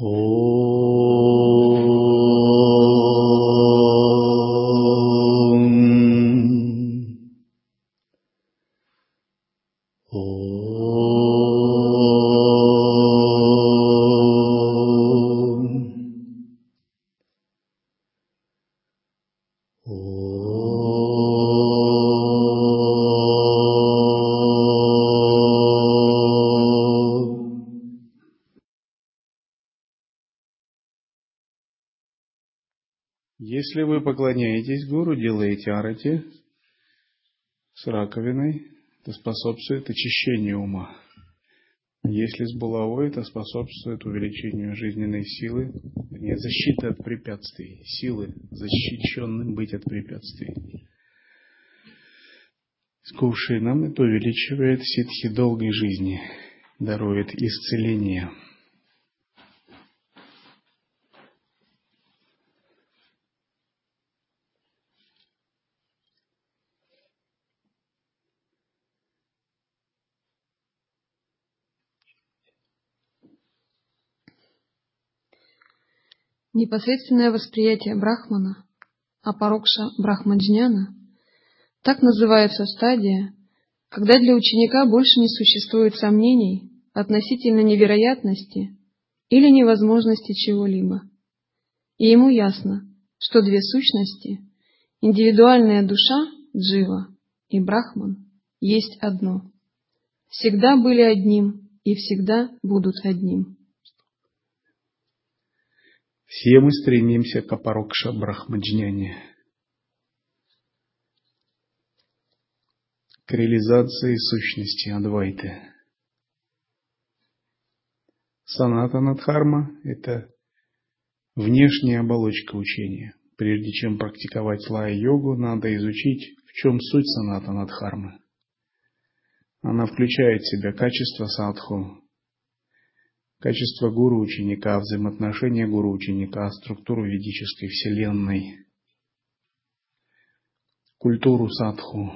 Если поклоняетесь гуру, делаете арати с раковиной, это способствует очищению ума. Если с булавой, это способствует увеличению жизненной силы, не защиты от препятствий, силы защищенным быть от препятствий. С кувшином это увеличивает ситхи долгой жизни, дарует исцеление. Непосредственное восприятие Брахмана, апарокша Брахмаджняна, так называется стадия, когда для ученика больше не существует сомнений относительно невероятности или невозможности чего-либо. И ему ясно, что две сущности, индивидуальная душа Джива и Брахман, есть одно. Всегда были одним и всегда будут одним. Все мы стремимся к апарокша брахмаджняне, к реализации сущности Адвайты. Санатанадхарма – это внешняя оболочка учения. Прежде чем практиковать лая-йогу, надо изучить, в чем суть санатанадхармы. Она включает в себя качество садху, качество гуру-ученика, взаимоотношения гуру-ученика, структуру ведической вселенной, культуру садху,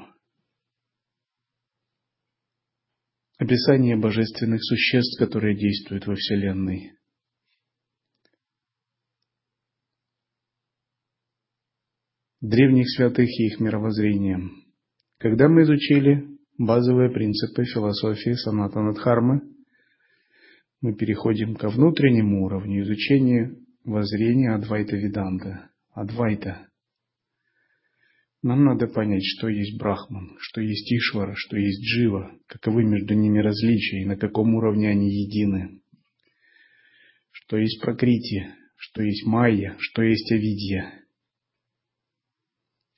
описание божественных существ, которые действуют во вселенной. древних святых и их мировоззрения. Когда мы изучили базовые принципы философии Санатанадхармы, мы переходим ко внутреннему уровню изучения воззрения Адвайта Веданта. Адвайта. Нам надо понять, что есть Брахман, что есть Ишвара, что есть Джива, каковы между ними различия и на каком уровне они едины. Что есть Пракрити, что есть Майя, что есть Авидья.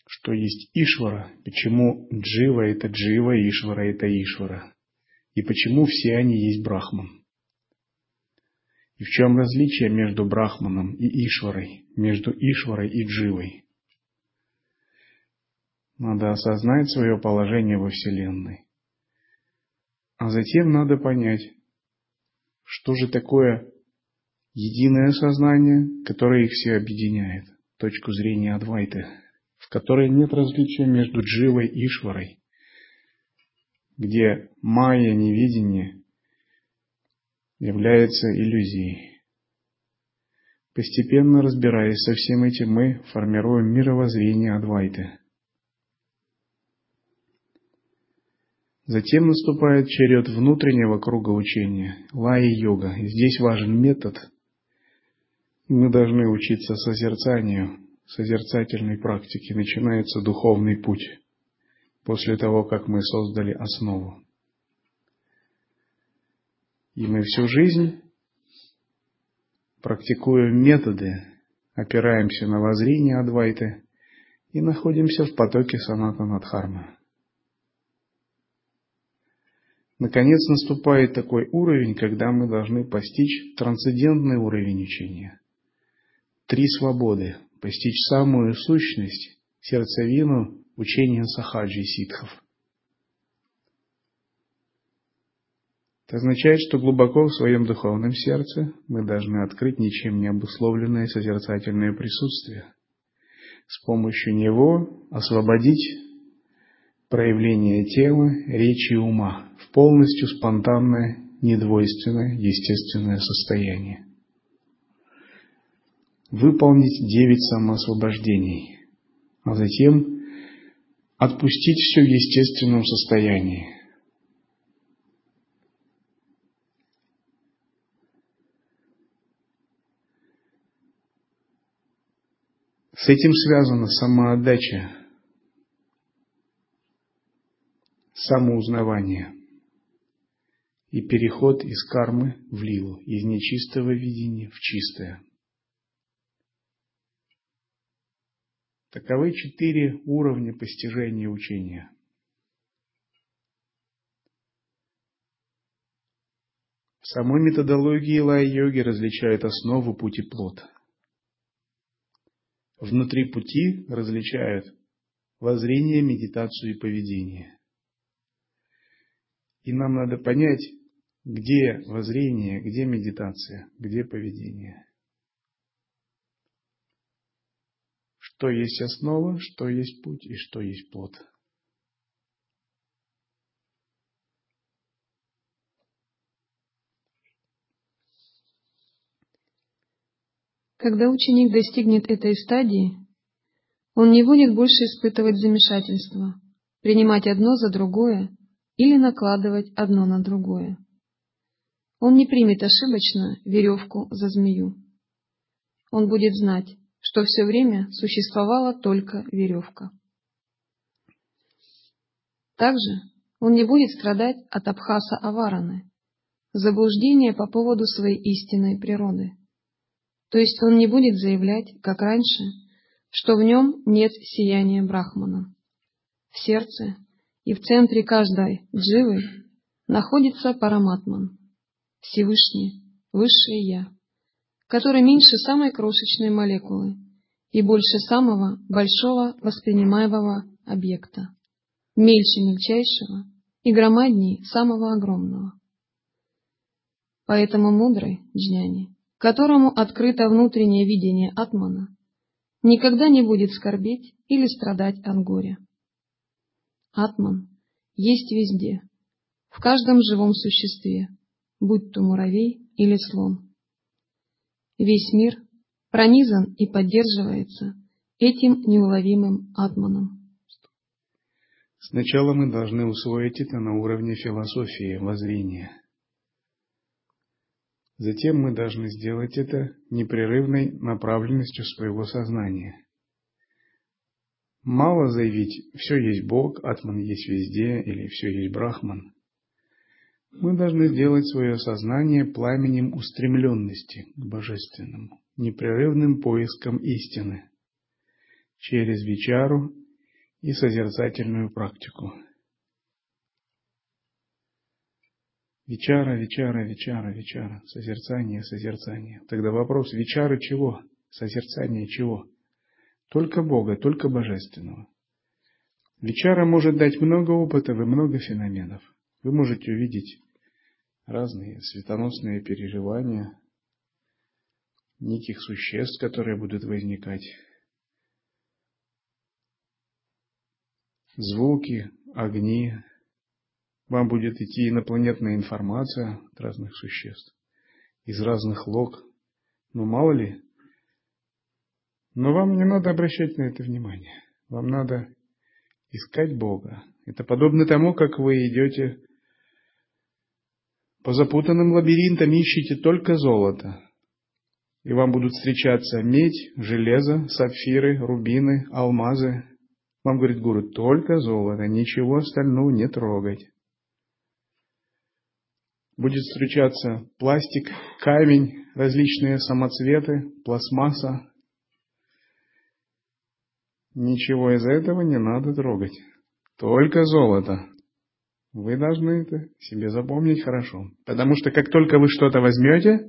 Что есть Ишвара, почему Джива это Джива, Ишвара это Ишвара. И почему все они есть Брахман. В чем различие между Брахманом и Ишварой, между Ишварой и Дживой? Надо осознать свое положение во Вселенной. А затем надо понять, что же такое единое сознание, которое их все объединяет, точку зрения Адвайты, в которой нет различия между Дживой и Ишварой, где майя невидение является иллюзией. Постепенно разбираясь со всем этим, мы формируем мировоззрение Адвайты. Затем наступает черед внутреннего круга учения, лаи-йога. Здесь важен метод. Мы должны учиться созерцанию, созерцательной практике. Начинается духовный путь после того, как мы создали основу. И мы всю жизнь практикуем методы, опираемся на воззрение Адвайты и находимся в потоке саната Надхармы. Наконец наступает такой уровень, когда мы должны постичь трансцендентный уровень учения. Три свободы. Постичь самую сущность, сердцевину учения сахаджи ситхов. Это означает, что глубоко в своем духовном сердце мы должны открыть ничем не обусловленное созерцательное присутствие. С помощью него освободить проявление тела, речи и ума в полностью спонтанное, недвойственное, естественное состояние. выполнить девять самоосвобождений, а затем отпустить все в естественном состоянии. С этим связана самоотдача, самоузнавание и переход из кармы в лилу, из нечистого видения в чистое. Таковы четыре уровня постижения учения. В самой методологии лай-йоги различают основу, путь и плод. Внутри пути различают воззрение, медитацию и поведение. И нам надо понять, где воззрение, где медитация, где поведение. Что есть основа, что есть путь и что есть плод. Когда ученик достигнет этой стадии, он не будет больше испытывать замешательство, принимать одно за другое или накладывать одно на другое. Он не примет ошибочно веревку за змею. Он будет знать, что все время существовала только веревка. Также он не будет страдать от Абхаса Авараны, заблуждения по поводу своей истинной природы. То есть он не будет заявлять, как раньше, что в нем нет сияния Брахмана. В сердце и в центре каждой дживы находится Параматман, Всевышний, Высшее Я, который меньше самой крошечной молекулы и больше самого большого воспринимаемого объекта, мельче мельчайшего и громадней самого огромного. Поэтому мудрый джняни которому открыто внутреннее видение Атмана, никогда не будет скорбеть или страдать от горя. Атман есть везде, в каждом живом существе, будь то муравей или слон. Весь мир пронизан и поддерживается этим неуловимым атманом. Сначала мы должны усвоить это на уровне философии, воззрения. Затем мы должны сделать это непрерывной направленностью своего сознания. Мало заявить «все есть Бог», «Атман есть везде» или «все есть Брахман». Мы должны сделать свое сознание пламенем устремленности к Божественному, непрерывным поиском истины через вечару и созерцательную практику. Вечара, вечара, вечара, вечара. Созерцание, созерцание. Тогда вопрос, вечары чего? Созерцание чего? Только Бога, только Божественного. Вечара может дать много опытов и много феноменов. Вы можете увидеть разные светоносные переживания неких существ, которые будут возникать. Звуки, огни, вам будет идти инопланетная информация от разных существ, из разных лог. Но мало ли. Но вам не надо обращать на это внимание. Вам надо искать Бога. Это подобно тому, как вы идете по запутанным лабиринтам, ищете только золото. И вам будут встречаться медь, железо, сапфиры, рубины, алмазы. Вам говорит гуру, только золото, ничего остального не трогать будет встречаться пластик, камень, различные самоцветы, пластмасса. Ничего из этого не надо трогать. Только золото. Вы должны это себе запомнить хорошо. Потому что как только вы что-то возьмете,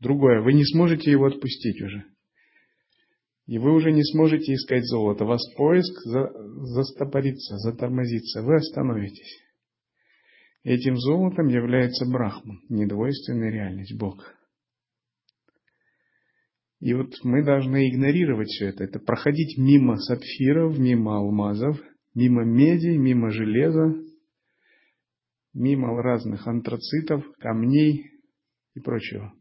другое, вы не сможете его отпустить уже. И вы уже не сможете искать золото. Вас поиск за, застопорится, затормозится. Вы остановитесь. Этим золотом является Брахман, недвойственная реальность, Бог. И вот мы должны игнорировать все это. Это проходить мимо сапфиров, мимо алмазов, мимо меди, мимо железа, мимо разных антрацитов, камней и прочего.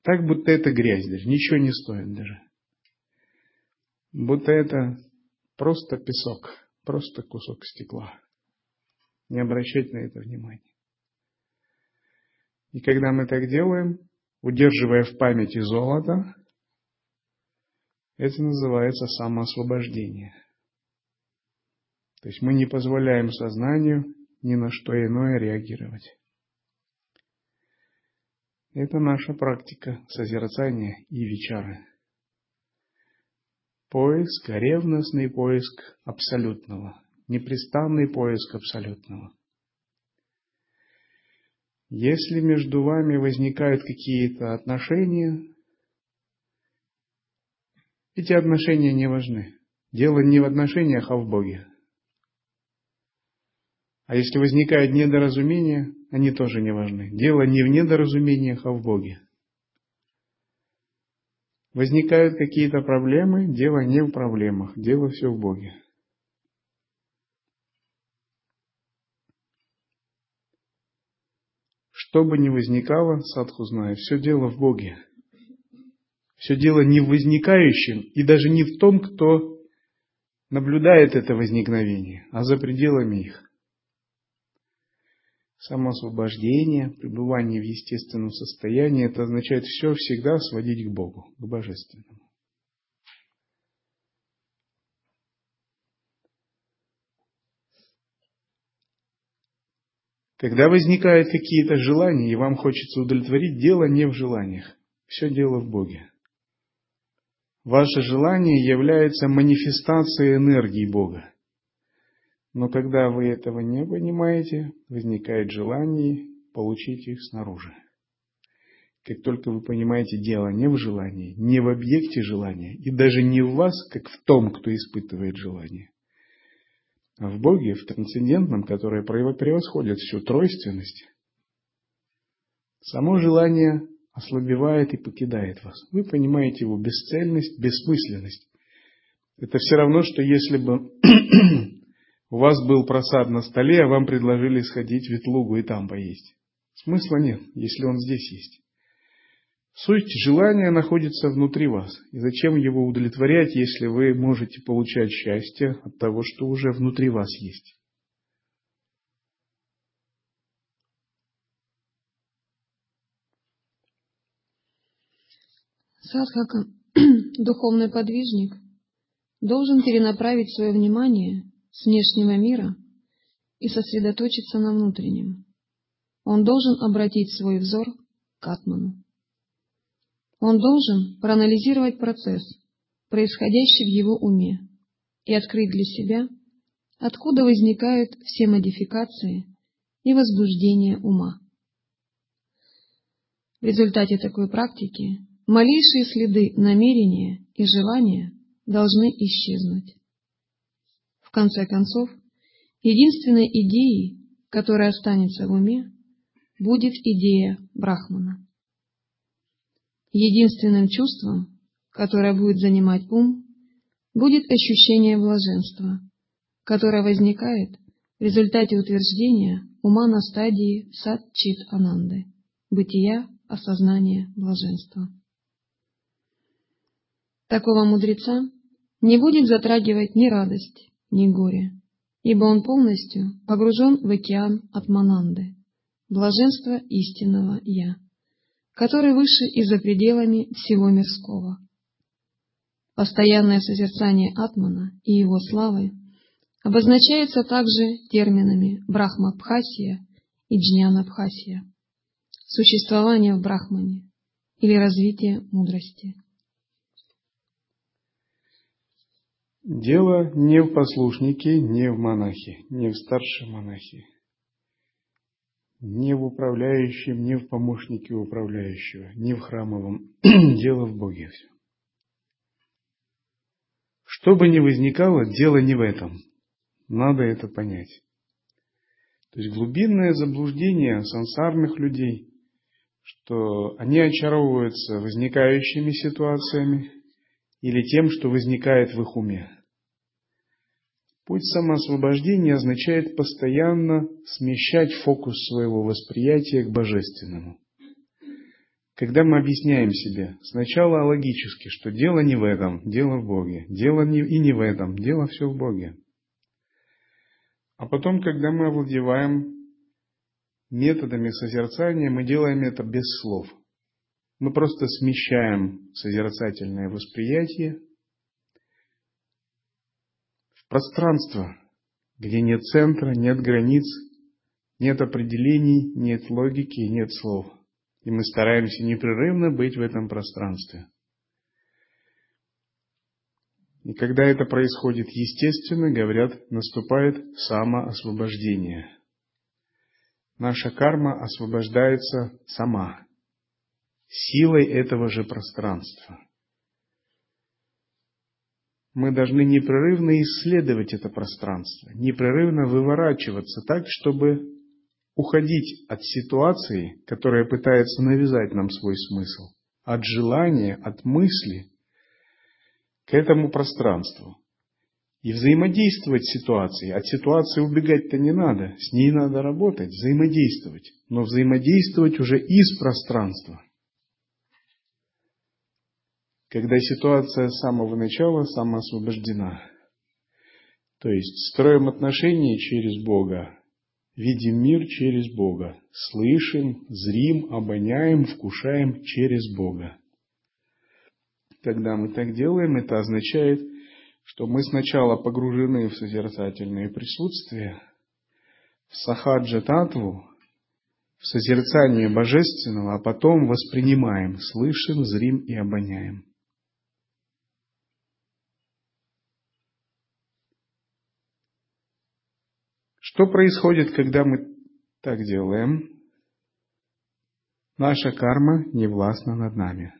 Так, будто это грязь даже, ничего не стоит даже. Будто это просто песок, просто кусок стекла. Не обращать на это внимания. И когда мы так делаем, удерживая в памяти золото, это называется самоосвобождение. То есть мы не позволяем сознанию ни на что иное реагировать. Это наша практика созерцания и вечары. Поиск, ревностный поиск абсолютного, непрестанный поиск абсолютного. Если между вами возникают какие-то отношения, эти отношения не важны. Дело не в отношениях, а в Боге. А если возникает недоразумение, они тоже не важны. Дело не в недоразумениях, а в Боге. Возникают какие-то проблемы, дело не в проблемах, дело все в Боге. Что бы ни возникало, садху знает, все дело в Боге. Все дело не в возникающем и даже не в том, кто наблюдает это возникновение, а за пределами их. Самоосвобождение, пребывание в естественном состоянии, это означает все всегда сводить к Богу, к Божественному. Когда возникают какие-то желания, и вам хочется удовлетворить, дело не в желаниях. Все дело в Боге. Ваше желание является манифестацией энергии Бога. Но когда вы этого не понимаете, возникает желание получить их снаружи. Как только вы понимаете, дело не в желании, не в объекте желания, и даже не в вас, как в том, кто испытывает желание, в Боге, в трансцендентном, которое превосходит всю тройственность, само желание ослабевает и покидает вас. Вы понимаете его бесцельность, бессмысленность. Это все равно, что если бы у вас был просад на столе, а вам предложили сходить в Ветлугу и там поесть. Смысла нет, если он здесь есть. Суть желания находится внутри вас. И зачем его удовлетворять, если вы можете получать счастье от того, что уже внутри вас есть? Садхака, духовный подвижник, должен перенаправить свое внимание с внешнего мира и сосредоточиться на внутреннем. Он должен обратить свой взор к Атману. Он должен проанализировать процесс, происходящий в его уме, и открыть для себя, откуда возникают все модификации и возбуждения ума. В результате такой практики малейшие следы намерения и желания должны исчезнуть. В конце концов, единственной идеей, которая останется в уме, будет идея Брахмана. Единственным чувством, которое будет занимать ум, будет ощущение блаженства, которое возникает в результате утверждения ума на стадии сад-чит-ананды, бытия, осознания, блаженства. Такого мудреца не будет затрагивать ни радость, ни горе, ибо он полностью погружен в океан Атмананды, блаженства истинного Я, который выше и за пределами всего мирского. Постоянное созерцание Атмана и его славы обозначается также терминами Брахма-Бхасия и Джняна-Бхасия, существование в Брахмане или развитие мудрости. Дело не в послушнике, не в монахе, не в старшем монахе, не в управляющем, не в помощнике управляющего, не в храмовом. Дело в Боге все. Что бы ни возникало, дело не в этом. Надо это понять. То есть глубинное заблуждение сансарных людей, что они очаровываются возникающими ситуациями, или тем, что возникает в их уме. Путь самоосвобождения означает постоянно смещать фокус своего восприятия к божественному. когда мы объясняем себе сначала логически, что дело не в этом, дело в Боге, дело не, и не в этом, дело все в Боге. А потом, когда мы овладеваем методами созерцания, мы делаем это без слов. Мы просто смещаем созерцательное восприятие пространство, где нет центра, нет границ, нет определений, нет логики, нет слов – и мы стараемся непрерывно быть в этом пространстве. И когда это происходит естественно, говорят, наступает самоосвобождение. Наша карма освобождается сама, силой этого же пространства. Мы должны непрерывно исследовать это пространство, непрерывно выворачиваться так, чтобы уходить от ситуации, которая пытается навязать нам свой смысл, от желания, от мысли к этому пространству. И взаимодействовать с ситуацией. От ситуации убегать-то не надо, с ней надо работать, взаимодействовать. Но взаимодействовать уже из пространства. Когда ситуация с самого начала самоосвобождена. То есть строим отношения через Бога, видим мир через Бога, слышим, зрим, обоняем, вкушаем через Бога. Когда мы так делаем, это означает, что мы сначала погружены в созерцательное присутствие, в сахаджа татву, в созерцание божественного, а потом воспринимаем, слышим, зрим и обоняем. Что происходит, когда мы так делаем? Наша карма не властна над нами.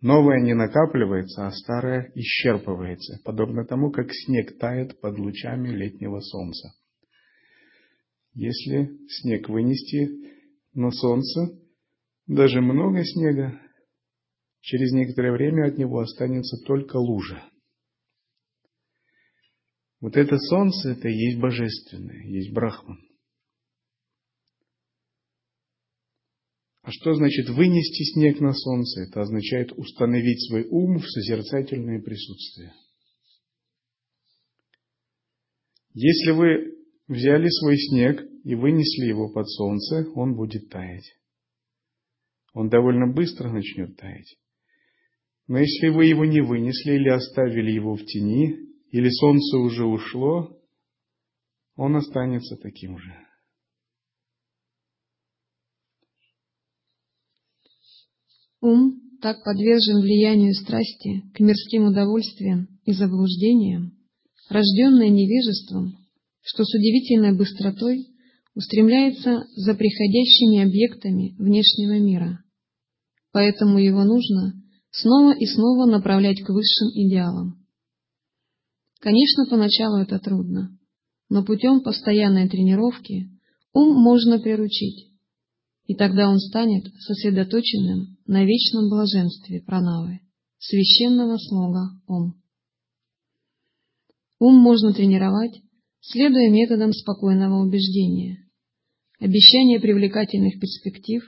Новое не накапливается, а старое исчерпывается, подобно тому, как снег тает под лучами летнего солнца. Если снег вынести на солнце, даже много снега, через некоторое время от него останется только лужа – вот это солнце, это и есть божественное, есть брахман. А что значит вынести снег на солнце? Это означает установить свой ум в созерцательное присутствие. Если вы взяли свой снег и вынесли его под солнце, он будет таять. Он довольно быстро начнет таять. Но если вы его не вынесли или оставили его в тени, или солнце уже ушло, он останется таким же. Ум так подвержен влиянию страсти к мирским удовольствиям и заблуждениям, рожденный невежеством, что с удивительной быстротой устремляется за приходящими объектами внешнего мира. Поэтому его нужно снова и снова направлять к высшим идеалам. Конечно, поначалу это трудно, но путем постоянной тренировки ум можно приручить, и тогда он станет сосредоточенным на вечном блаженстве пранавы, священного слога Ом. Ум можно тренировать, следуя методам спокойного убеждения, обещания привлекательных перспектив,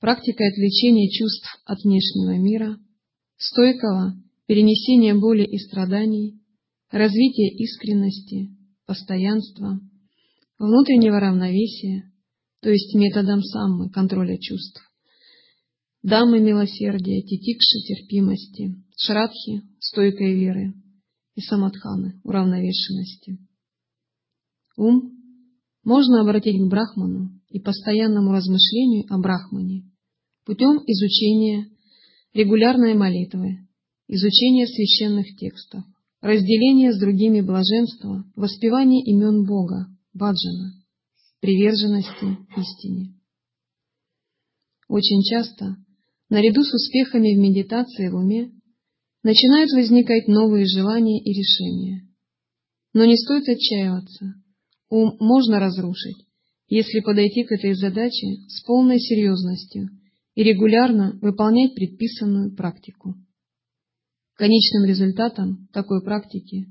практикой отвлечения чувств от внешнего мира, стойкого перенесения боли и страданий, развитие искренности, постоянства, внутреннего равновесия, то есть методом саммы, контроля чувств, дамы милосердия, титикши терпимости, шрадхи, стойкой веры и самадханы, уравновешенности. Ум можно обратить к Брахману и постоянному размышлению о Брахмане путем изучения регулярной молитвы, изучения священных текстов, разделение с другими блаженства, воспевание имен Бога, баджана, приверженности истине. Очень часто, наряду с успехами в медитации в уме, начинают возникать новые желания и решения. Но не стоит отчаиваться. Ум можно разрушить, если подойти к этой задаче с полной серьезностью и регулярно выполнять предписанную практику. Конечным результатом такой практики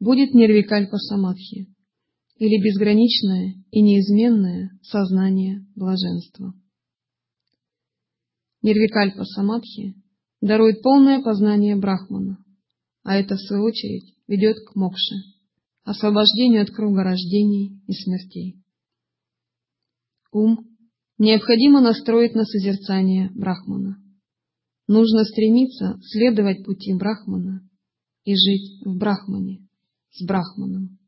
будет нирвикальпа самадхи, или безграничное и неизменное сознание блаженства. Нирвикальпа Самадхи дарует полное познание Брахмана, а это, в свою очередь, ведет к мокше, освобождению от круга рождений и смертей. Ум необходимо настроить на созерцание Брахмана. Нужно стремиться следовать пути Брахмана и жить в Брахмане, с Брахманом.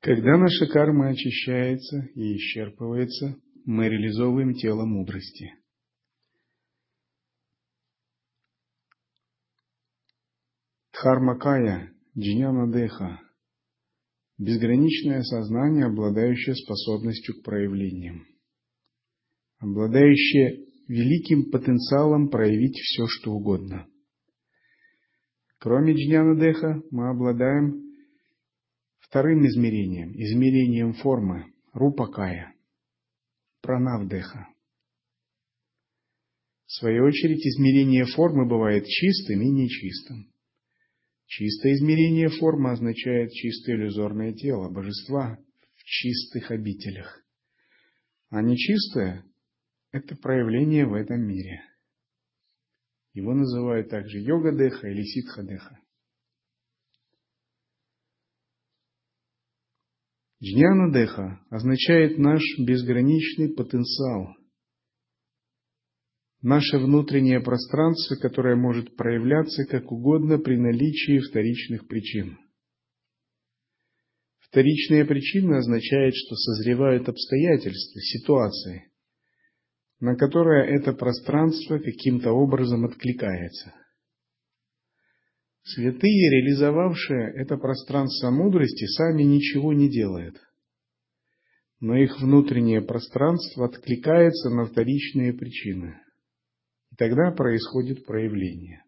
Когда наша карма очищается и исчерпывается, мы реализовываем тело мудрости. Дхармакая, Джняна безграничное сознание, обладающее способностью к проявлениям, обладающее великим потенциалом проявить все, что угодно. Кроме Джняна мы обладаем вторым измерением, измерением формы, рупакая, пранавдеха. В свою очередь, измерение формы бывает чистым и нечистым. Чистое измерение формы означает чистое иллюзорное тело, божества в чистых обителях. А нечистое – это проявление в этом мире. Его называют также йога-деха или ситха-деха. Джняна Деха означает наш безграничный потенциал, наше внутреннее пространство, которое может проявляться как угодно при наличии вторичных причин. Вторичная причина означает, что созревают обстоятельства, ситуации, на которые это пространство каким-то образом откликается. Святые, реализовавшие это пространство мудрости, сами ничего не делают. Но их внутреннее пространство откликается на вторичные причины. И тогда происходит проявление.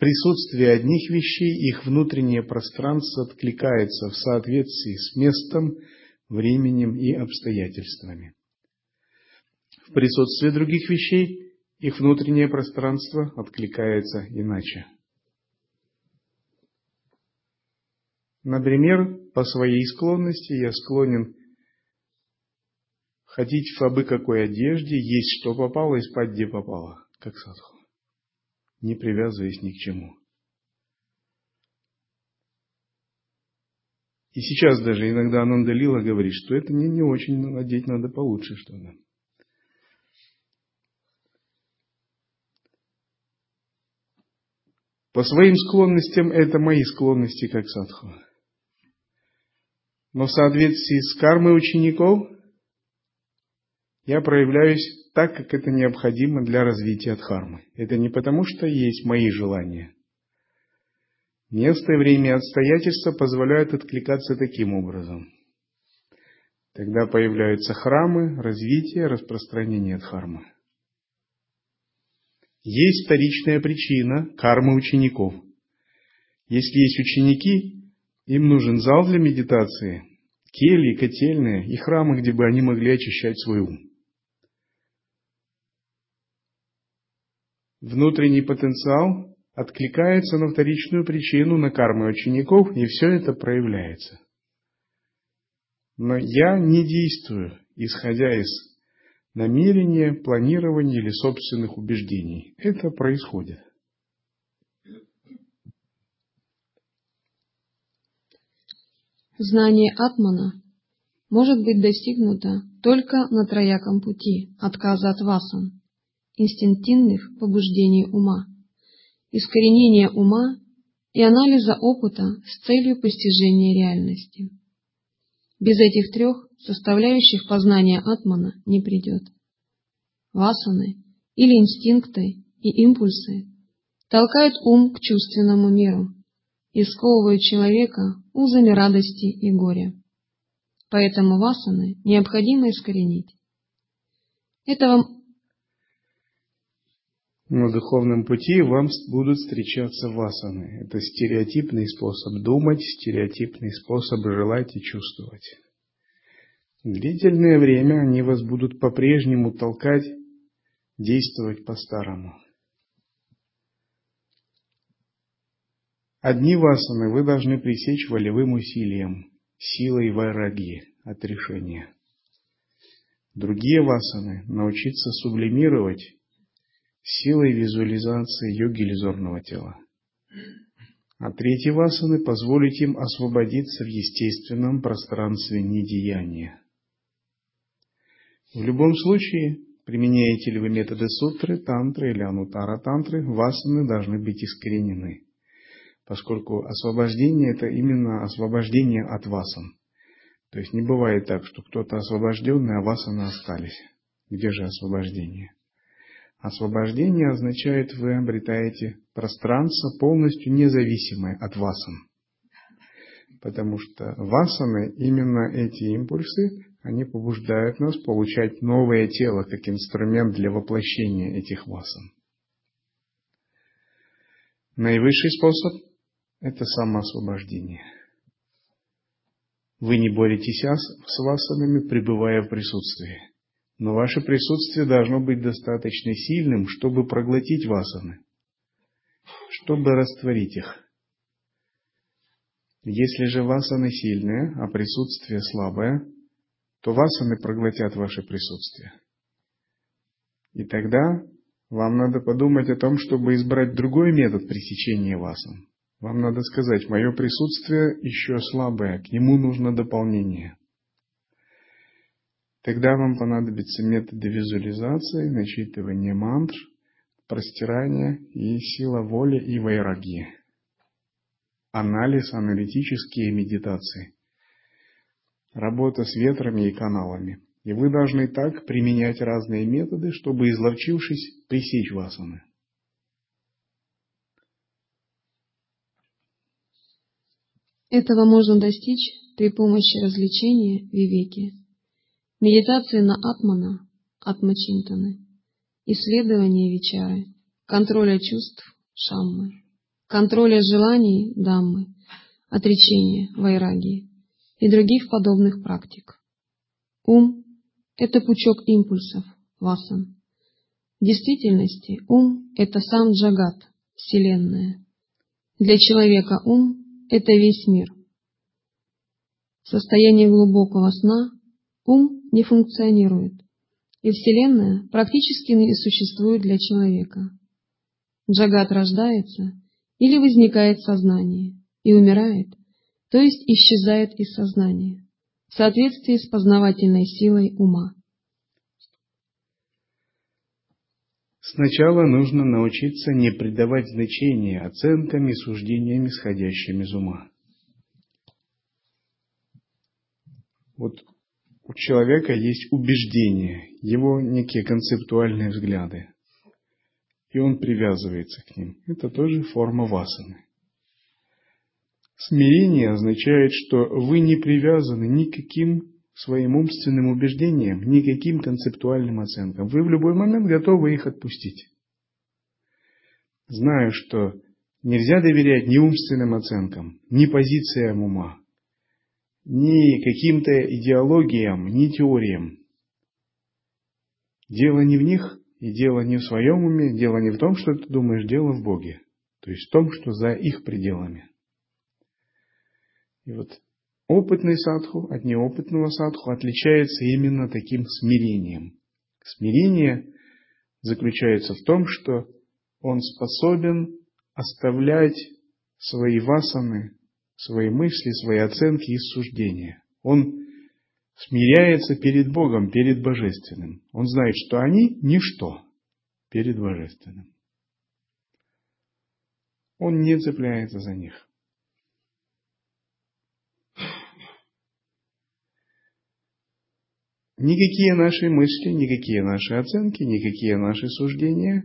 Присутствии одних вещей их внутреннее пространство откликается в соответствии с местом, временем и обстоятельствами. В присутствии других вещей их внутреннее пространство откликается иначе. Например, по своей склонности я склонен ходить в абы какой одежде, есть что попало и спать где попало, как садху, не привязываясь ни к чему. И сейчас даже иногда Анандалила говорит, что это не, не очень, надеть надо получше что-то. По своим склонностям это мои склонности как садху. Но в соответствии с кармой учеников я проявляюсь так, как это необходимо для развития дхармы. Это не потому, что есть мои желания – Место, время и обстоятельства позволяют откликаться таким образом. Тогда появляются храмы, развитие, распространение дхармы. Есть вторичная причина кармы учеников. Если есть ученики, им нужен зал для медитации, кельи, котельные и храмы, где бы они могли очищать свой ум. Внутренний потенциал откликается на вторичную причину, на кармы учеников, и все это проявляется. Но я не действую, исходя из намерения, планирования или собственных убеждений. Это происходит. Знание Атмана может быть достигнуто только на трояком пути отказа от васан, инстинктивных побуждений ума искоренения ума и анализа опыта с целью постижения реальности. Без этих трех составляющих познания атмана не придет. Васаны или инстинкты и импульсы толкают ум к чувственному миру и сковывают человека узами радости и горя. Поэтому васаны необходимо искоренить. Это вам на духовном пути вам будут встречаться васаны. Это стереотипный способ думать, стереотипный способ желать и чувствовать. Длительное время они вас будут по-прежнему толкать действовать по-старому. Одни васаны вы должны пресечь волевым усилием, силой вайраги, отрешения. Другие васаны научиться сублимировать силой визуализации йоги иллюзорного тела. А третьи васаны позволить им освободиться в естественном пространстве недеяния. В любом случае, применяете ли вы методы сутры, тантры или анутара тантры, васаны должны быть искоренены, поскольку освобождение – это именно освобождение от васан. То есть не бывает так, что кто-то освобожденный, а васаны остались. Где же освобождение? Освобождение означает, вы обретаете пространство полностью независимое от васан. Потому что васаны, именно эти импульсы, они побуждают нас получать новое тело как инструмент для воплощения этих васан. Наивысший способ – это самоосвобождение. Вы не боретесь с васанами, пребывая в присутствии. Но ваше присутствие должно быть достаточно сильным, чтобы проглотить васаны, чтобы растворить их. Если же васаны сильные, а присутствие слабое, то васаны проглотят ваше присутствие. И тогда вам надо подумать о том, чтобы избрать другой метод пресечения васан. Вам надо сказать, мое присутствие еще слабое, к нему нужно дополнение. Тогда вам понадобятся методы визуализации, начитывания мантр, простирания и сила воли и вайраги. Анализ, аналитические медитации. Работа с ветрами и каналами. И вы должны так применять разные методы, чтобы, изловчившись, пресечь васаны. Этого можно достичь при помощи развлечения вивеки, медитации на атмана, атмачинтаны, исследования вичары, контроля чувств шаммы, контроля желаний даммы, отречения вайраги и других подобных практик. Ум – это пучок импульсов, васан. В действительности ум – это сам джагат, Вселенная. Для человека ум это весь мир. В состоянии глубокого сна ум не функционирует, и Вселенная практически не существует для человека. Джагат рождается или возникает сознание и умирает, то есть исчезает из сознания, в соответствии с познавательной силой ума. Сначала нужно научиться не придавать значения оценкам и суждениям, исходящим из ума. Вот у человека есть убеждения, его некие концептуальные взгляды, и он привязывается к ним. Это тоже форма васаны. Смирение означает, что вы не привязаны никаким своим умственным убеждениям, никаким концептуальным оценкам. Вы в любой момент готовы их отпустить. Знаю, что нельзя доверять ни умственным оценкам, ни позициям ума, ни каким-то идеологиям, ни теориям. Дело не в них, и дело не в своем уме, дело не в том, что ты думаешь, дело в Боге. То есть в том, что за их пределами. И вот Опытный садху от неопытного садху отличается именно таким смирением. Смирение заключается в том, что он способен оставлять свои васаны, свои мысли, свои оценки и суждения. Он смиряется перед Богом, перед Божественным. Он знает, что они – ничто перед Божественным. Он не цепляется за них. Никакие наши мысли, никакие наши оценки, никакие наши суждения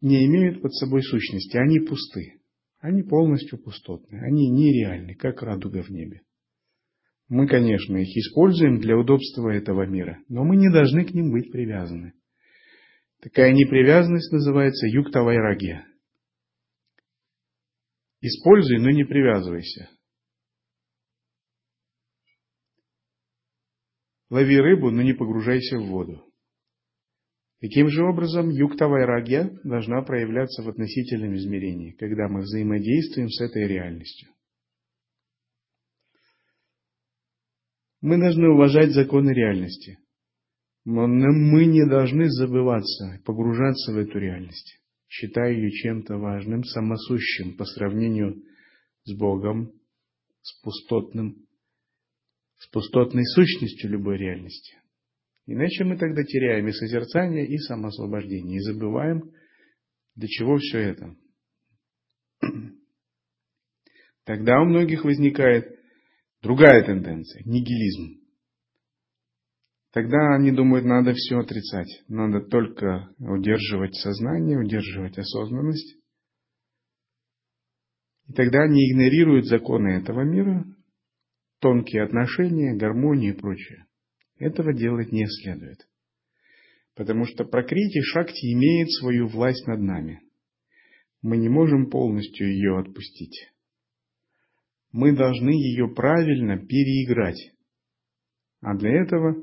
не имеют под собой сущности. Они пусты. Они полностью пустотны. Они нереальны, как радуга в небе. Мы, конечно, их используем для удобства этого мира, но мы не должны к ним быть привязаны. Такая непривязанность называется юктавайрагия. Используй, но не привязывайся. Лови рыбу, но не погружайся в воду. Таким же образом, юкта должна проявляться в относительном измерении, когда мы взаимодействуем с этой реальностью. Мы должны уважать законы реальности. Но мы не должны забываться, погружаться в эту реальность, считая ее чем-то важным, самосущим по сравнению с Богом, с пустотным, с пустотной сущностью любой реальности. Иначе мы тогда теряем и созерцание, и самоосвобождение, и забываем, для чего все это. Тогда у многих возникает другая тенденция – нигилизм. Тогда они думают, надо все отрицать, надо только удерживать сознание, удерживать осознанность. И тогда они игнорируют законы этого мира, тонкие отношения, гармонию и прочее. Этого делать не следует. Потому что Пракрити Шакти имеет свою власть над нами. Мы не можем полностью ее отпустить. Мы должны ее правильно переиграть. А для этого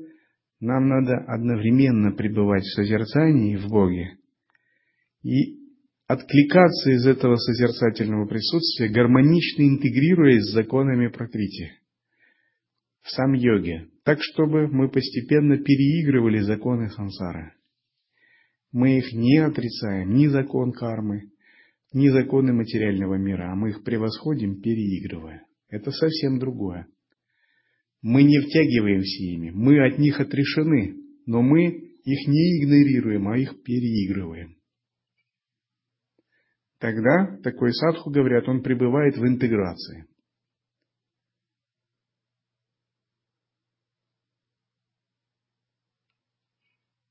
нам надо одновременно пребывать в созерцании в Боге и откликаться из этого созерцательного присутствия, гармонично интегрируясь с законами Пракрити сам йоге, так чтобы мы постепенно переигрывали законы сансары. Мы их не отрицаем, ни закон кармы, ни законы материального мира, а мы их превосходим, переигрывая. Это совсем другое. Мы не втягиваемся ими, мы от них отрешены, но мы их не игнорируем, а их переигрываем. Тогда такой садху, говорят, он пребывает в интеграции.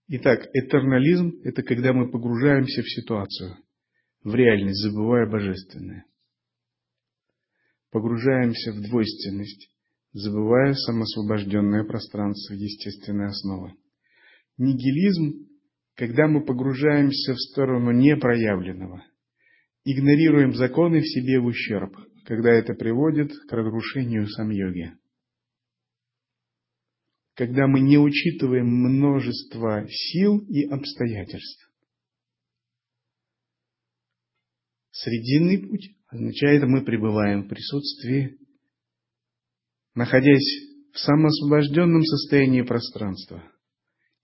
Итак, этернализм – это когда мы погружаемся в ситуацию, в реальность, забывая божественное. Погружаемся в двойственность, забывая самосвобожденное пространство естественной основы. Нигилизм – когда мы погружаемся в сторону непроявленного, игнорируем законы в себе в ущерб, когда это приводит к разрушению сам-йоги когда мы не учитываем множество сил и обстоятельств. Срединный путь означает, мы пребываем в присутствии, находясь в самоосвобожденном состоянии пространства.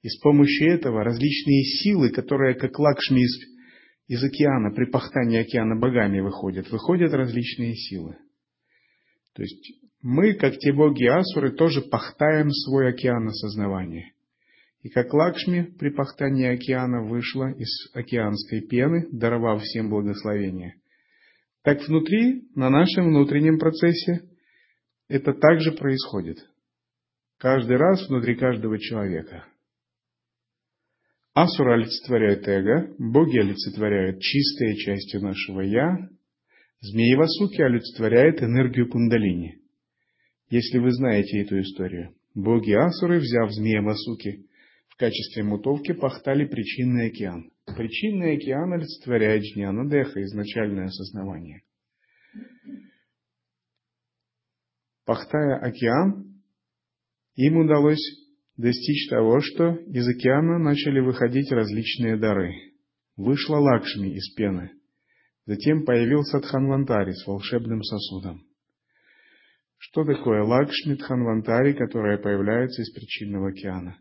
И с помощью этого различные силы, которые как Лакшми из, из океана, при пахтании океана богами выходят, выходят различные силы. То есть мы, как те боги Асуры, тоже пахтаем свой океан осознавания. И как Лакшми при пахтании океана вышла из океанской пены, даровав всем благословение, так внутри, на нашем внутреннем процессе, это также происходит. Каждый раз внутри каждого человека. Асура олицетворяет эго, боги олицетворяют чистые части нашего «я», змеи Васуки олицетворяет энергию кундалини – если вы знаете эту историю. Боги Асуры, взяв змея Васуки, в качестве мутовки пахтали причинный океан. Причинный океан олицетворяет Джняна Деха, изначальное осознавание. Пахтая океан, им удалось достичь того, что из океана начали выходить различные дары. Вышла Лакшми из пены. Затем появился Дханвантари с волшебным сосудом. Что такое Лакшми Дханвантари, которая появляется из причинного океана?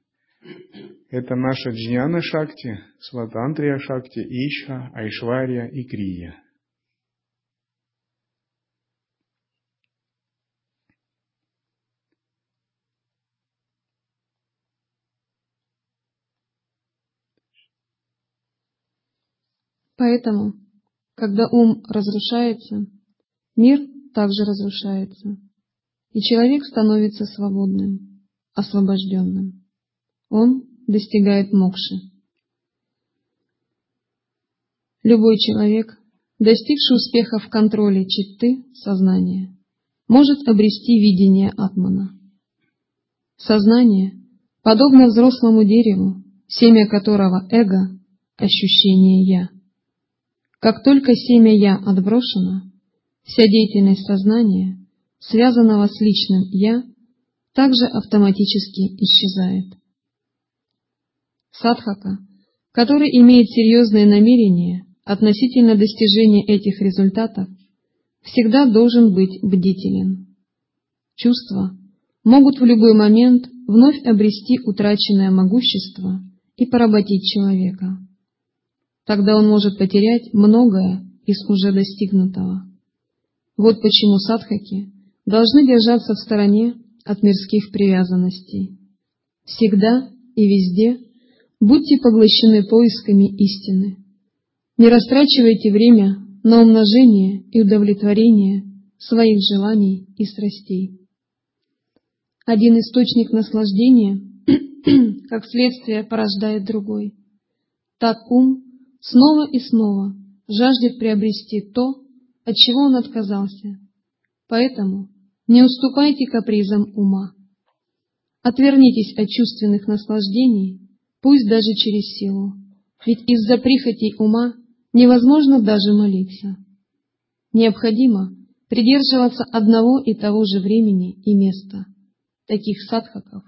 Это наша Джняна Шакти, Сватантрия Шакти, Иша, Айшвария и Крия. Поэтому, когда ум разрушается, мир также разрушается и человек становится свободным, освобожденным. Он достигает мокши. Любой человек, достигший успеха в контроле читты, сознания, может обрести видение атмана. Сознание подобно взрослому дереву, семя которого эго – ощущение «я». Как только семя «я» отброшено, вся деятельность сознания связанного с личным «я», также автоматически исчезает. Садхака который имеет серьезные намерения относительно достижения этих результатов, всегда должен быть бдителен. Чувства могут в любой момент вновь обрести утраченное могущество и поработить человека. Тогда он может потерять многое из уже достигнутого. Вот почему садхаки должны держаться в стороне от мирских привязанностей. Всегда и везде будьте поглощены поисками истины. Не растрачивайте время на умножение и удовлетворение своих желаний и страстей. Один источник наслаждения, как следствие, порождает другой. Так ум снова и снова жаждет приобрести то, от чего он отказался. Поэтому не уступайте капризам ума. Отвернитесь от чувственных наслаждений, пусть даже через силу, ведь из-за прихотей ума невозможно даже молиться. Необходимо придерживаться одного и того же времени и места. Таких садхаков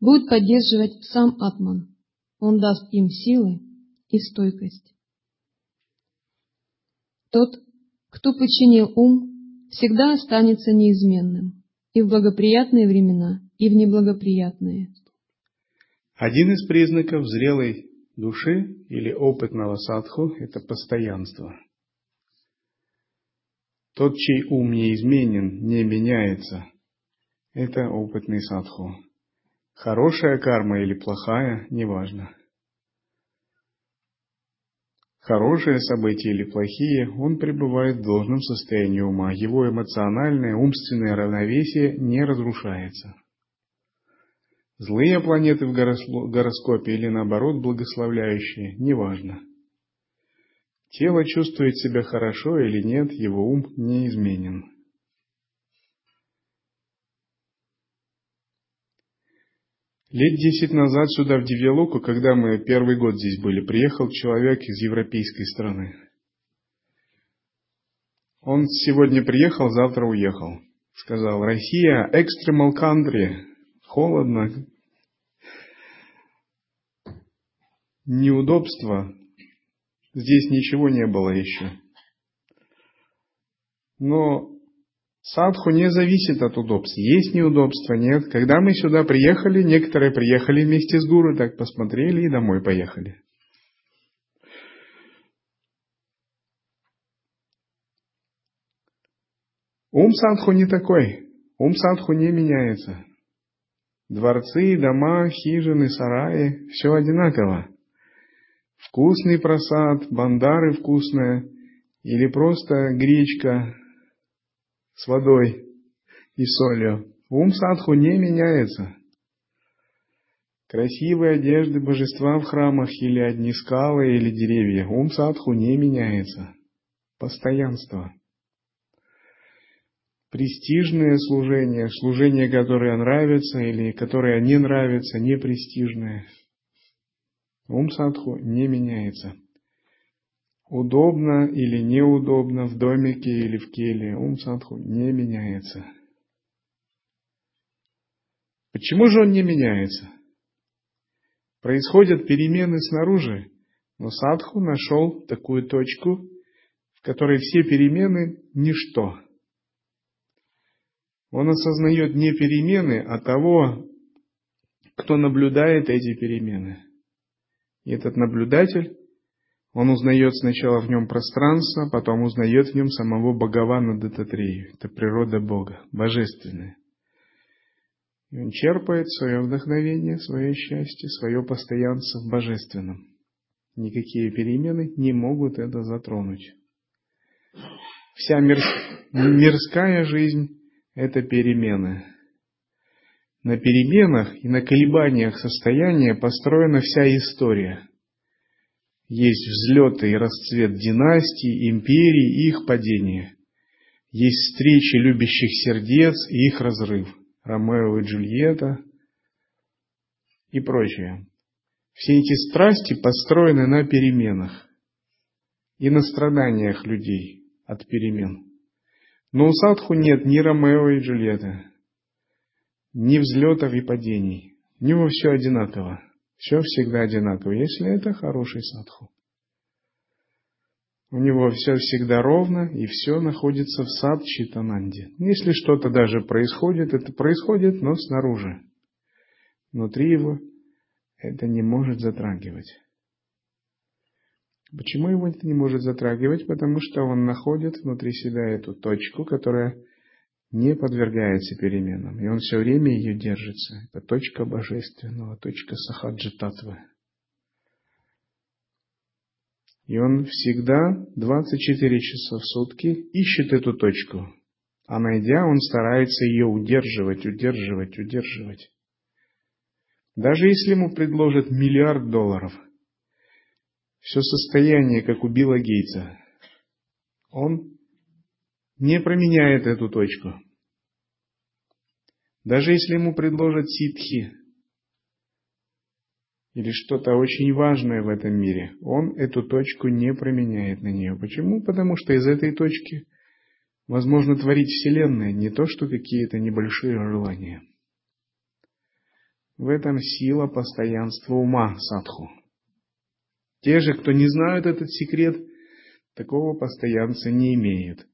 будет поддерживать сам Атман. Он даст им силы и стойкость. Тот, кто починил ум, всегда останется неизменным и в благоприятные времена, и в неблагоприятные. Один из признаков зрелой души или опытного садху – это постоянство. Тот, чей ум неизменен, не меняется – это опытный садху. Хорошая карма или плохая – неважно. Хорошие события или плохие, он пребывает в должном состоянии ума. Его эмоциональное, умственное равновесие не разрушается. Злые планеты в гороскопе или наоборот благословляющие, неважно. Тело чувствует себя хорошо или нет, его ум неизменен. Лет десять назад сюда, в Дивьялуку, когда мы первый год здесь были, приехал человек из европейской страны. Он сегодня приехал, завтра уехал. Сказал, Россия, экстремал country, холодно, неудобства, здесь ничего не было еще. Но садху не зависит от удобств. Есть неудобства, нет. Когда мы сюда приехали, некоторые приехали вместе с гуру, так посмотрели и домой поехали. Ум садху не такой. Ум садху не меняется. Дворцы, дома, хижины, сараи – все одинаково. Вкусный просад, бандары вкусные или просто гречка с водой и солью. Ум садху не меняется. Красивые одежды божества в храмах или одни скалы или деревья. Ум садху не меняется. Постоянство престижное служение, служение, которое нравится или которое не нравится, не престижное. Ум садху не меняется. Удобно или неудобно в домике или в келе, ум садху не меняется. Почему же он не меняется? Происходят перемены снаружи, но садху нашел такую точку, в которой все перемены – ничто – он осознает не перемены, а того, кто наблюдает эти перемены. И этот наблюдатель, он узнает сначала в нем пространство, потом узнает в нем самого Бхагавана Дататрию. Это природа Бога, божественная. И он черпает свое вдохновение, свое счастье, свое постоянство в божественном. Никакие перемены не могут это затронуть. Вся мирская жизнь это перемены. На переменах и на колебаниях состояния построена вся история. Есть взлеты и расцвет династий, империй и их падение. Есть встречи любящих сердец и их разрыв. Ромео и Джульетта и прочее. Все эти страсти построены на переменах и на страданиях людей от перемен. Но у Садху нет ни Ромео и Джульетты, ни взлетов и падений. У него все одинаково. Все всегда одинаково, если это хороший садху. У него все всегда ровно, и все находится в сад Читананде. Если что-то даже происходит, это происходит, но снаружи. Внутри его это не может затрагивать. Почему его это не может затрагивать? Потому что он находит внутри себя эту точку, которая не подвергается переменам, и он все время ее держится. Это точка божественного, точка сахаджи татвы. И он всегда 24 часа в сутки ищет эту точку. А найдя, он старается ее удерживать, удерживать, удерживать. Даже если ему предложат миллиард долларов, все состояние, как у Билла Гейтса, он не променяет эту точку. Даже если ему предложат ситхи или что-то очень важное в этом мире, он эту точку не променяет на нее. Почему? Потому что из этой точки возможно творить Вселенная, не то что какие-то небольшие желания. В этом сила постоянства ума садху. Те же, кто не знают этот секрет, такого постоянца не имеют.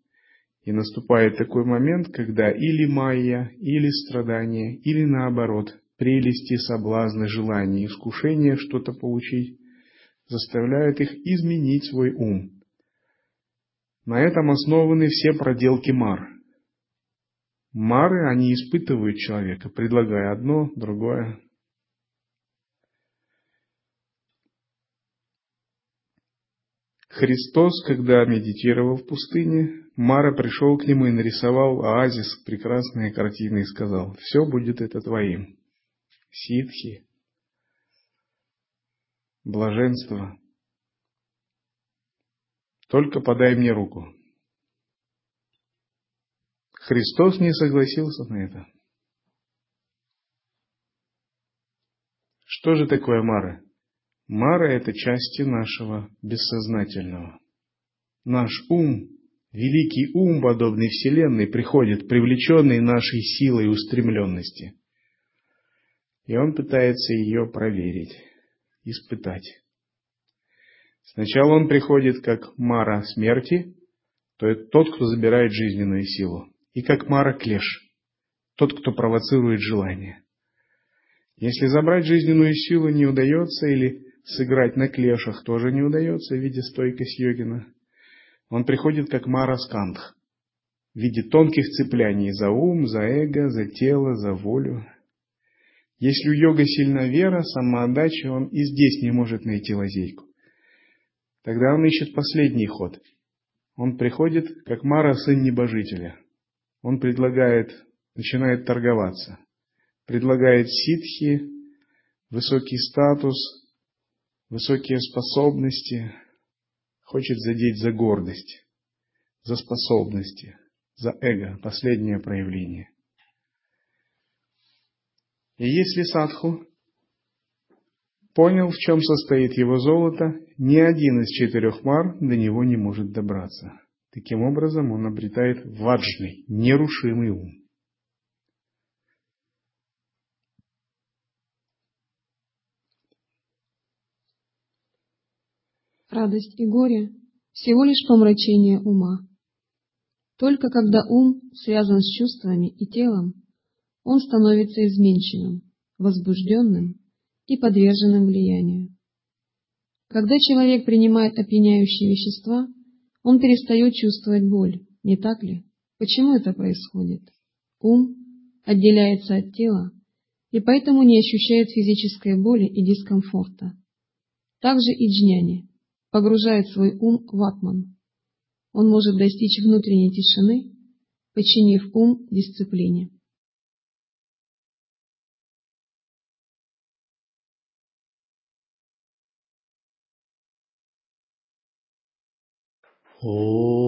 И наступает такой момент, когда или майя, или страдания, или наоборот, прелести, соблазны, желания, искушения что-то получить, заставляют их изменить свой ум. На этом основаны все проделки мар. Мары, они испытывают человека, предлагая одно, другое. Христос, когда медитировал в пустыне, Мара пришел к нему и нарисовал оазис, прекрасные картины, и сказал, «Все будет это твоим». Ситхи, блаженство. Только подай мне руку. Христос не согласился на это. Что же такое Мара? Мара – это части нашего бессознательного. Наш ум Великий ум, подобный Вселенной, приходит, привлеченный нашей силой устремленности. И он пытается ее проверить, испытать. Сначала он приходит как Мара смерти, то это тот, кто забирает жизненную силу, и как Мара клеш, тот, кто провоцирует желание. Если забрать жизненную силу не удается, или сыграть на клешах тоже не удается в виде стойкость йогина, он приходит как Мараскандх в виде тонких цепляний за ум, за эго, за тело, за волю. Если у йога сильна вера, самоотдача, он и здесь не может найти лазейку. Тогда он ищет последний ход. Он приходит как Мара, сын небожителя. Он предлагает, начинает торговаться. Предлагает ситхи, высокий статус, высокие способности, хочет задеть за гордость, за способности, за эго, последнее проявление. И если садху понял, в чем состоит его золото, ни один из четырех мар до него не может добраться. Таким образом, он обретает ваджный, нерушимый ум. Радость и горе – всего лишь помрачение ума. Только когда ум связан с чувствами и телом, он становится изменчивым, возбужденным и подверженным влиянию. Когда человек принимает опьяняющие вещества, он перестает чувствовать боль, не так ли? Почему это происходит? Ум отделяется от тела и поэтому не ощущает физической боли и дискомфорта. Также и джняни погружает свой ум в атман. Он может достичь внутренней тишины, подчинив ум дисциплине. О